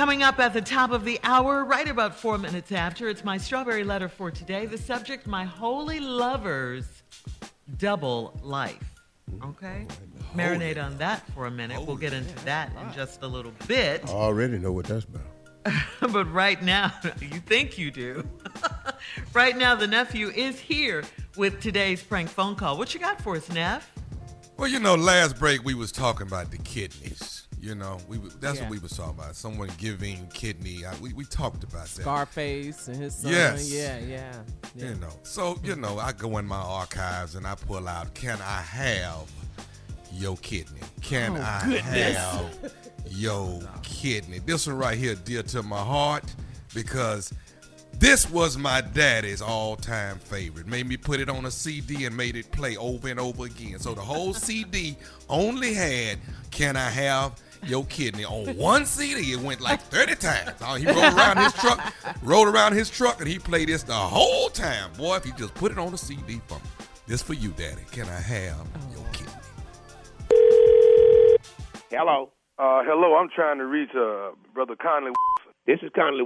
Coming up at the top of the hour, right about four minutes after, it's my strawberry letter for today. The subject, my holy lovers, double life. Okay? Oh, Marinate on that for a minute. We'll get into that in just a little bit. I already know what that's about. but right now, you think you do. right now, the nephew is here with today's prank phone call. What you got for us, Neff? Well, you know, last break we was talking about the kidneys. You know, we that's Yeah. what we was talking about. Someone giving kidney. I, we we talked about that. Scarface and his son. Yes. Yeah, yeah. yeah. You know, so you know, I go in my archives and I pull out. Can I have your kidney? Can Oh, I goodness. have your kidney? This one right here, dear to my heart, because this was my daddy's all-time favorite. Made me put it on a CD and made it play over and over again. So the whole CD only had "Can I have." Your kidney on one CD, it went like 30 times. Oh, He rode around his truck, rode around his truck, and he played this the whole time. Boy, if you just put it on a CD for me. This for you, Daddy. Can I have your kidney? Hello. Uh, hello, I'm trying to reach uh, Brother Conley. This is Conley.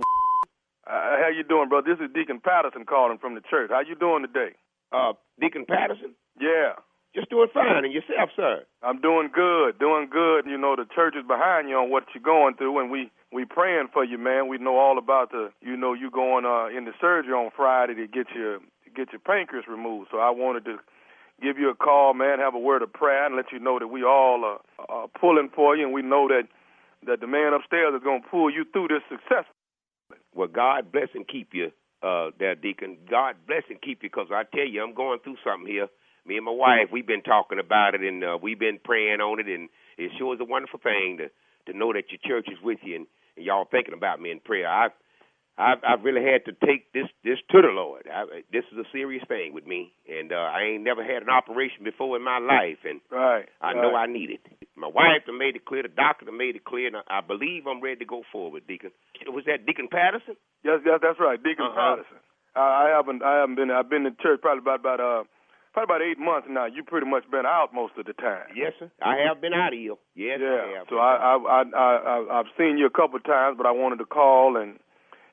Uh, how you doing, brother? This is Deacon Patterson calling from the church. How you doing today? Uh, Deacon Patterson. Yeah, Just doing fine. And yourself, sir? I'm doing good, doing good. You know, the church is behind you on what you're going through, and we we praying for you, man. We know all about the, you know, you going uh, in the surgery on Friday to get your to get your pancreas removed. So I wanted to give you a call, man, have a word of prayer, and let you know that we all are, are pulling for you, and we know that that the man upstairs is going to pull you through this successfully. Well, God bless and keep you, uh, there, Deacon. God bless and keep you, because I tell you, I'm going through something here. Me and my wife, we've been talking about it, and uh, we've been praying on it, and it sure is a wonderful thing to to know that your church is with you and, and y'all thinking about me in prayer. I've I've, I've really had to take this this to the Lord. I, this is a serious thing with me, and uh, I ain't never had an operation before in my life, and Right. I know I need it. My wife done made it clear. The doctor done made it clear, and I, I believe I'm ready to go forward, Deacon. Was that Deacon Patterson? Yes, yes, that's right, Deacon Uh-huh. Patterson. I, I haven't, I haven't been. I've been in church probably about about uh, probably about eight months now. You pretty much been out most of the time. Yes, sir. I mm-hmm. have been out of here. Yes, I Yeah. have. So I, I, I, I, I, I've seen you a couple of times, but I wanted to call and.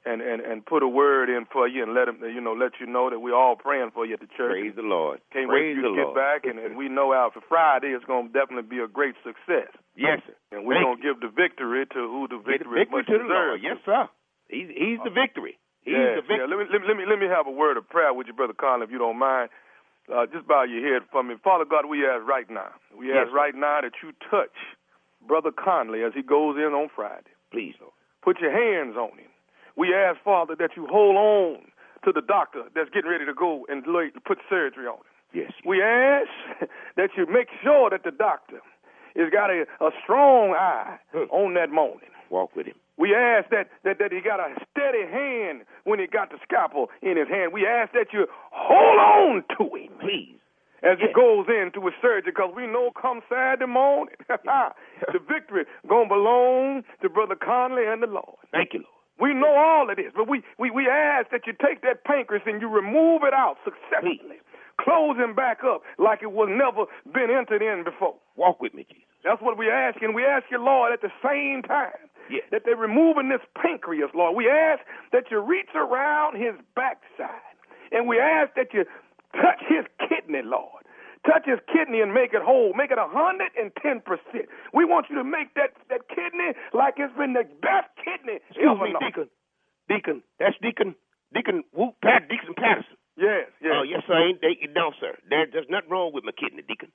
And, and and put a word in for you and let him you know let you know that we're all praying for you at the church. Praise the Lord. Can't Praise wait for you to Lord. get back and, and we know out for Friday it's going to definitely be a great success. Yes, sir. And we're going to give the victory to who the victory, victory much to the Lord. Yes, sir. He's he's the uh-huh. victory. He's the yeah. victory. Let me, let me let me let me have a word of prayer with you, brother Conley, if you don't mind. Uh, just bow your head for me, Father God. We ask right now. We Yes, ask right now that you touch brother Conley as he goes in on Friday. Please, Lord. Put your hands on him. We ask, Father, that you hold on to the doctor that's getting ready to go and lay, put surgery on him. Yes. We ask that you make sure that the doctor has got a, a strong eye on that morning. Walk with him. We ask that, that, that he got a steady hand when he got the scalpel in his hand. We ask that you hold on to him Please. as he Yes. goes into his surgery because we know come Saturday morning, the victory going to belong to Brother Conley and the Lord. Thank you, Lord. We know all of this, but we, we, we ask that you take that pancreas and you remove it out successfully. Close him back up like it was never been entered in before. Walk with me, Jesus. That's what we ask, and we ask you, Lord, at the same time Yes. that they're removing this pancreas, Lord. We ask that you reach around his backside, and we ask that you touch his kidney, Lord. Touch his kidney and make it whole. Make it a hundred and ten percent. We want you to make that that kidney like it's been the best kidney Excuse ever me. Deacon. Deacon. That's Deacon. Deacon. Whoop. Pat. Deacon Patterson. Yes, yes. Oh yes, sir. Ain't they, no, sir. There, there's nothing wrong with my kidney, Deacon.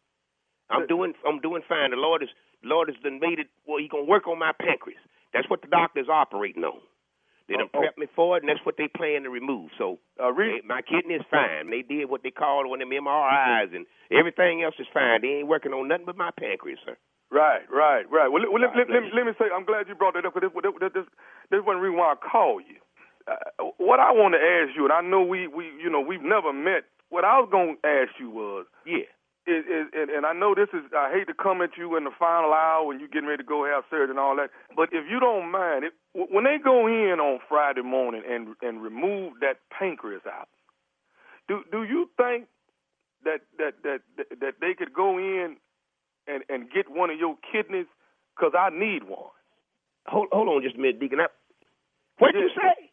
I'm doing. I'm doing fine. The Lord is. The Lord has done made it. Well, He gonna work on my pancreas. That's what the doctor's operating on. They done Oh, oh. prepped me for it, and that's what they plan to remove. So Uh, re- they- my kidney is fine. They did what they called one of them MRIs, and everything else is fine. They ain't working on nothing but my pancreas, sir. Right, right, right. Well, let, well, let, let, let, let me say, I'm glad you brought that up because this, this, this, this one reason why I called you. Uh, what I want to ask you, and I know we, we, you know, we've never met. What I was going to ask you was, Yeah. is, is and, and I know this is, I hate to come at you in the final hour when you're getting ready to go have surgery and all that, but if you don't mind, it, when they go in on Friday morning and and remove that pancreas out, do do you think that that that that, that they could go in and and get one of your kidneys? Because I need one. hold hold on just a minute, Deacon. I, what you Yeah. say?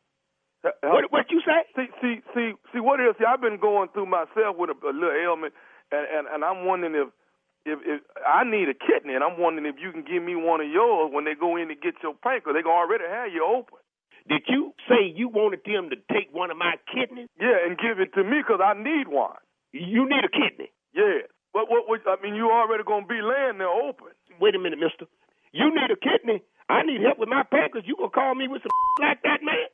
What what you say? See, see, see, see. What it is? See, I've been going through myself with a, a little ailment, and, and and I'm wondering if, if if I need a kidney, and I'm wondering if you can give me one of yours when they go in to get your pancreas. They gonna already have you open. Did you say you wanted them to take one of my kidneys? Yeah, and give it to me 'cause I need one. You need a kidney. Yeah. What, what, what, I mean, you already gonna be laying there open. Wait a minute, mister. You need a kidney. I need help with my pancreas. You gonna call me with some like that, man?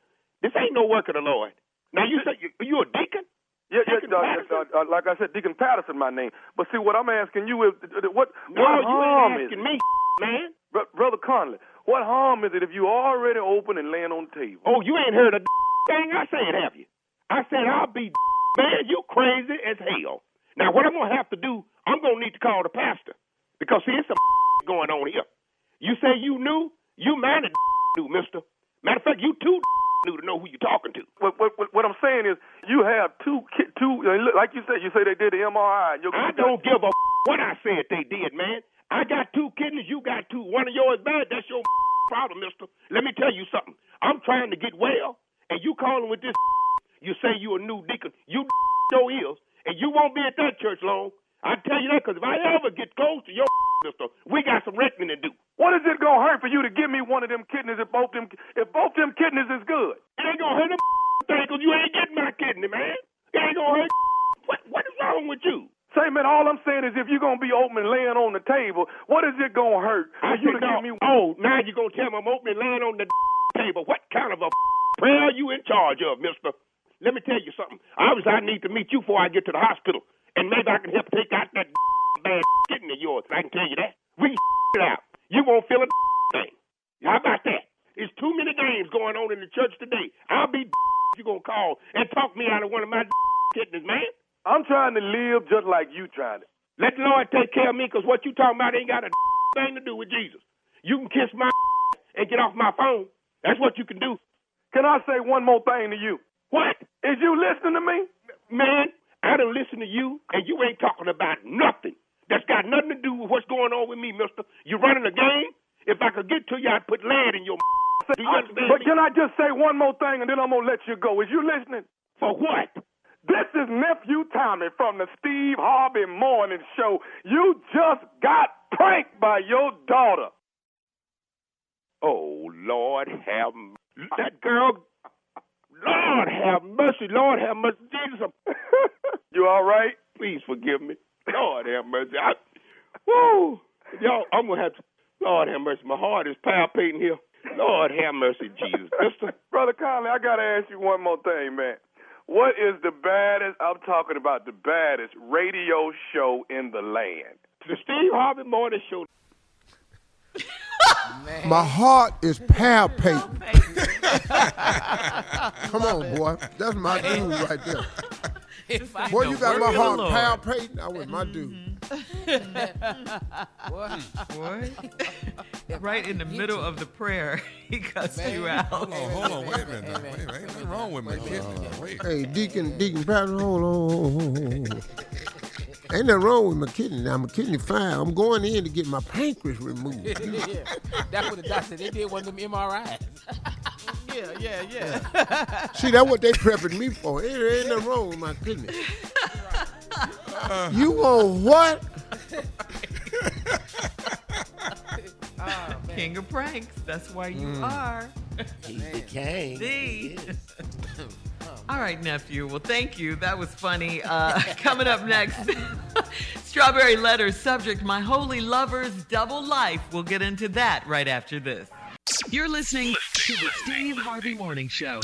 This ain't no work of the Lord. Now you say you, you a deacon? Yeah, yeah, uh, Patterson? uh, uh, like I said, Deacon Patterson, my name. But see, what I'm asking you is, uh, uh, what, No, what you harm ain't is it, me, man. Br- brother Conley? What harm is it if you already open and laying on the table? Oh, you ain't heard a thing I said, have you? I said I'll be man. You crazy as hell. Now what I'm gonna have to do? I'm gonna need to call the pastor because see, it's some going on here. You say you new? You mighty new, Mister. Matter of fact, you too new to know who you're talking to. What, what, what, I'm saying is, you have two, two, like you said, you say they did the MRI. I don't give a what I said they did, man. I got two kidneys, you got two. One of yours bad, that's your problem, mister. Let me tell you something. I'm trying to get well, and you calling with this you say you a new deacon. You your ears, and you won't be at that church long. I tell you that because if I ever get close to your mister, we got some reckoning to do. What is it gonna hurt for you to give me one of them kidneys if both them, if both them kidneys is good? It ain't gonna hurt thing because you ain't getting my kidney, man. It ain't gonna hurt. What, what is wrong with you? Say, man, all I'm saying is if you're gonna be open and laying on the table, what is it gonna hurt for I you said, to no. give me? Oh, now you're gonna tell me I'm opening laying on the table. What kind of a prayer are you in charge of, mister? Let me tell you something. Obviously, I need to meet you before I get to the hospital. And maybe I can help take out that bad kidney of yours. I can tell you that. We can it out. You won't feel a thing. How about that? There's too many games going on in the church today. I'll be you gonna call and talk me out of one of my kidneys, man. I'm trying to live just like you trying to. Let the Lord take care of me, because what you talking about ain't got a thing to do with Jesus. You can kiss my and get off my phone. That's what you can do. Can I say one more thing to you? What? Is you listening to me? Man, I done listen to you, and you ain't talking about nothing. That's got nothing to do with what's going on with me, mister. You're running a game? If I could get to you, I'd put lead in your Do you understand But me? can I just say one more thing and then I'm gonna let you go? Is you listening? For what? This is nephew Tommy from the Steve Harvey Morning Show. You just got pranked by your daughter. Oh, Lord have m- that girl. Lord have mercy. Lord have mercy. Jesus, you all right? please forgive me. Lord have mercy. I, woo. Y'all, I'm going to have to. Lord have mercy. My heart is palpitating here. Lord have mercy, Jesus. Mister, Brother Conley, I gotta ask you one more thing, man. What is the baddest? I'm talking about the baddest radio show in the land. the Steve Harvey Morning Show. My heart is palpitating. Come on, boy. That's my dude right there. If I Boy, you got my heart Lord. palpitating. That was my dude. Mm-hmm. boy, Boy, right in the middle of the prayer, he cussed you out. Hold on, hold on, wait a minute. now. Wait, wait, ain't nothing wrong with my kidney. now. Wait. Hey, Deacon, Deacon Patterson, hold on. Ain't nothing wrong with my kidney. Now, my kidney fine. I'm going in to get my pancreas removed. yeah, that's what the doctor. They did one of them MRIs. Yeah, yeah, yeah. See, that's what they prepping me for. Ain't, ain't nothing wrong with my kidney. you want what? King of pranks. That's why you Mm. are. The king. The. All right, nephew. Well, thank you. That was funny. Uh, coming up next, Strawberry Letter subject My Holy Lover's Double Life. We'll get into that right after this. You're listening to the Steve Harvey Morning Show.